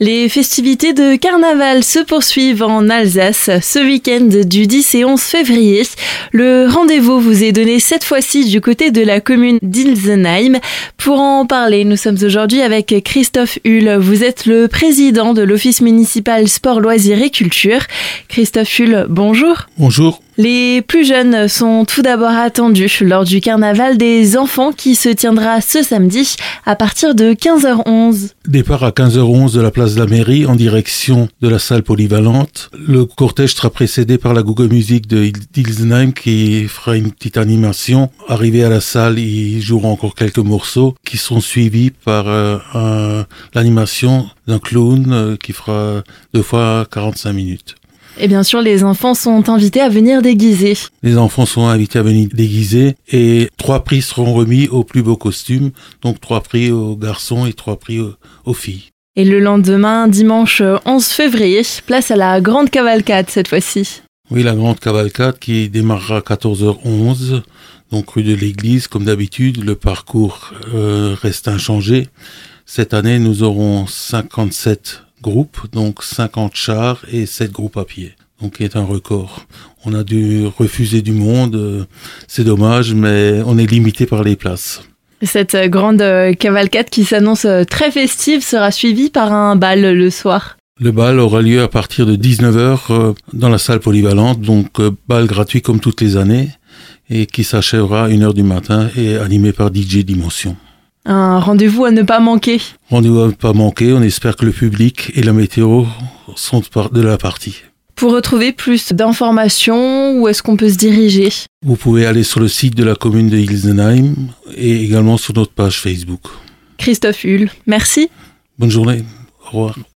Les festivités de carnaval se poursuivent en Alsace ce week-end du 10 et 11 février. Le rendez-vous vous est donné cette fois-ci du côté de la commune d'Ilsenheim. Pour en parler, nous sommes aujourd'hui avec Christophe Hull. Vous êtes le président de l'Office municipal sport, loisirs et culture. Christophe Hull, bonjour. Bonjour. Les plus jeunes sont tout d'abord attendus lors du carnaval des enfants qui se tiendra ce samedi à partir de 15h11. Départ à 15h11 de la place de la mairie en direction de la salle polyvalente. Le cortège sera précédé par la Google Music de Dilsenheim qui fera une petite animation. Arrivé à la salle, ils joueront encore quelques morceaux qui sont suivis par euh, l'animation d'un clown euh, qui fera deux fois 45 minutes. Et bien sûr, les enfants sont invités à venir déguiser. Les enfants sont invités à venir déguiser et trois prix seront remis aux plus beaux costumes. Donc trois prix aux garçons et trois prix aux, filles. Et le lendemain, dimanche 11 février, place à la grande cavalcade cette fois-ci. Oui, la grande cavalcade qui démarrera à 14h11, donc rue de l'église. Comme d'habitude, le parcours euh, reste inchangé. Cette année, nous aurons 57 groupes, donc 50 chars et 7 groupes à pied. Donc qui est un record. On a dû refuser du monde, euh, c'est dommage, mais on est limité par les places. Cette grande euh, cavalcade qui s'annonce euh, très festive sera suivie par un bal le soir. Le bal aura lieu à partir de 19h dans la salle polyvalente, donc bal gratuit comme toutes les années, et qui s'achèvera à 1h du matin et animé par DJ Dimension. Un rendez-vous à ne pas manquer. Rendez-vous à ne pas manquer. On espère que le public et la météo sont de la partie. Pour retrouver plus d'informations, où est-ce qu'on peut se diriger? Vous pouvez aller sur le site de la commune de Hilsenheim et également sur notre page Facebook. Christophe Hull, merci. Bonne journée. Au revoir.